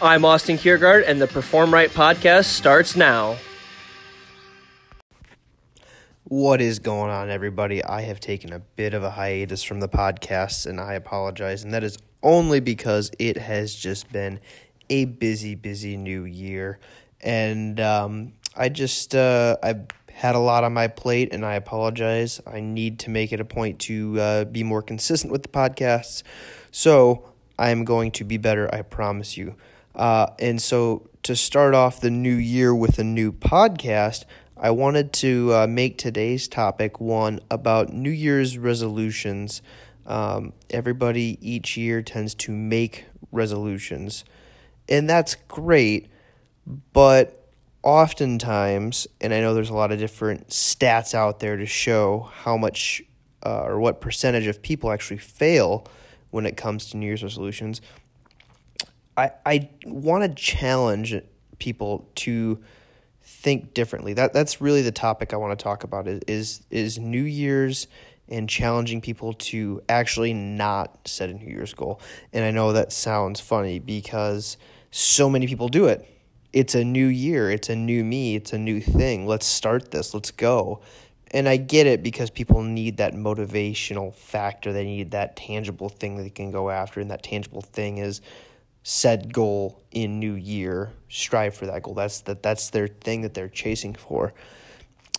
I'm Austin Kiergaard, and the Perform Right podcast starts now. What is going on, everybody? I have taken a bit of a hiatus from the podcast, and I apologize. And that is only because it has just been a busy, busy new year. And um, I just, uh, I've had a lot on my plate, and I apologize. I need to make it a point to uh, be more consistent with the podcasts. So I'm going to be better, I promise you. Uh, and so to start off the new year with a new podcast, I wanted to uh, make today's topic one about New Year's resolutions. Um, everybody each year tends to make resolutions, and that's great, but oftentimes, and I know there's a lot of different stats out there to show how much uh, or what percentage of people actually fail when it comes to New Year's resolutions. I, I want to challenge people to think differently. That that's really the topic I want to talk about is is, New Year's and challenging people to actually not set a New Year's goal. And I know that sounds funny because so many people do it. It's a new year, it's a new me, it's a new thing. Let's start this. Let's go. And I get it because people need that motivational factor. They need that tangible thing that they can go after and that tangible thing is said goal in new year strive for that goal. That's that that's their thing that they're chasing for.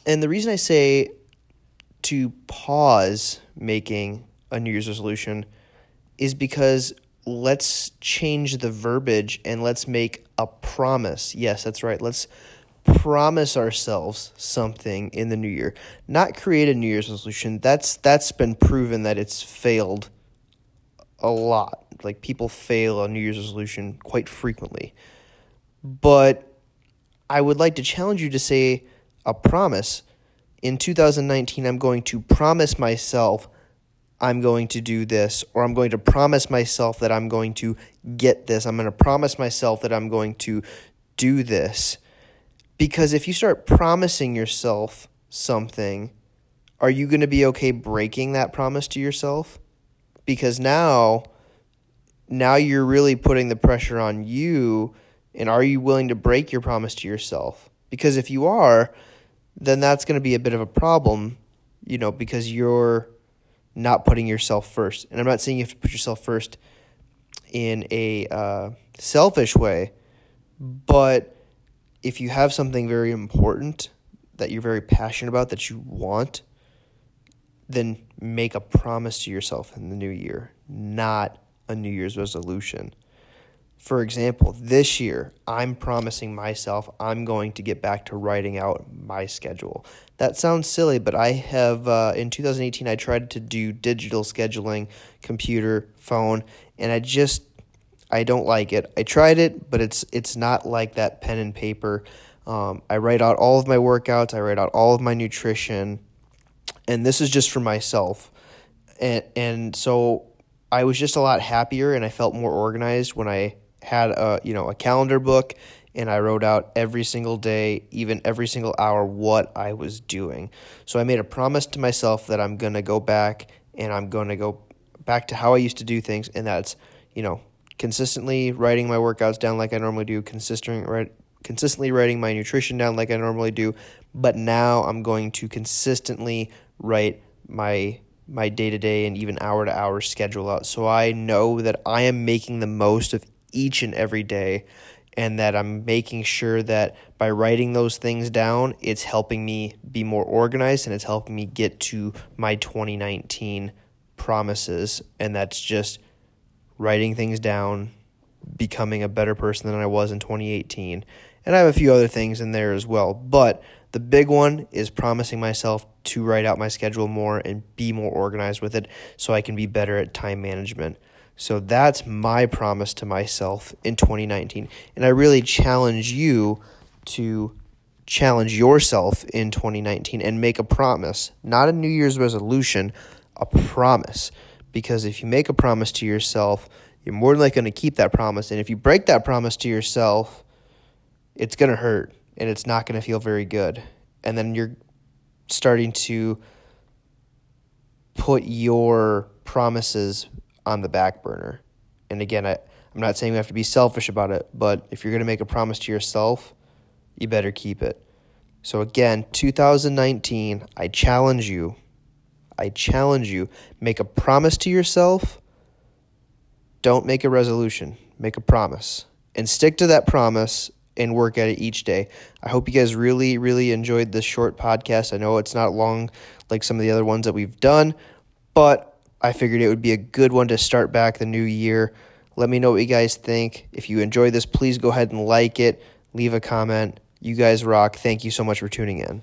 And the reason i say to pause making a new year's resolution is because let's change the verbiage and let's make a promise. Yes that's right. Let's promise ourselves something in the new year. Not create a new year's resolution. That's that's been proven that it's failed a lot like people fail on New Year's resolution quite frequently. But I would like to challenge you to say a promise. In 2019, I'm going to promise myself I'm going to do this, or I'm going to promise myself that I'm going to get this. I'm going to promise myself that I'm going to do this. Because if you start promising yourself something, are you going to be okay breaking that promise to yourself? Because now now you're really putting the pressure on you and are you willing to break your promise to yourself? Because if you are then that's going to be a bit of a problem you know because you're not putting yourself first. And i'm not saying you have to put yourself first in a uh, selfish way but if you have something very important that you're very passionate about that you want then make a promise to yourself in the new year not a New Year's resolution. For example, this year, I'm promising myself I'm going to get back to writing out my schedule. That sounds silly, but I have, uh, in 2018, I tried to do digital scheduling, computer, phone, and I just, I don't like it. I tried it, but it's, it's not like that pen and paper. Um, I write out all of my workouts, I write out all of my nutrition, and this is just for myself. And, and so I was just a lot happier and I felt more organized when I had a you know a calendar book and I wrote out every single day, even every single hour, what I was doing. So I made a promise to myself that I'm gonna go back and I'm gonna go back to how I used to do things, and that's you know consistently writing my workouts down like I normally do, consistent right, consistently writing my nutrition down like I normally do. But now I'm going to consistently write my my day to day and even hour to hour schedule out. So I know that I am making the most of each and every day and that I'm making sure that by writing those things down, it's helping me be more organized and it's helping me get to my 2019 promises. And that's just writing things down, becoming a better person than I was in 2018. And I have a few other things in there as well. But the big one is promising myself to write out my schedule more and be more organized with it so I can be better at time management. So that's my promise to myself in 2019. And I really challenge you to challenge yourself in 2019 and make a promise, not a New Year's resolution, a promise. Because if you make a promise to yourself, you're more than likely going to keep that promise. And if you break that promise to yourself, it's going to hurt and it's not going to feel very good. And then you're starting to put your promises on the back burner. And again, I, I'm not saying you have to be selfish about it, but if you're going to make a promise to yourself, you better keep it. So again, 2019, I challenge you. I challenge you, make a promise to yourself. Don't make a resolution. Make a promise and stick to that promise and work at it each day. I hope you guys really, really enjoyed this short podcast. I know it's not long like some of the other ones that we've done, but I figured it would be a good one to start back the new year. Let me know what you guys think. If you enjoyed this, please go ahead and like it, leave a comment. You guys rock. Thank you so much for tuning in.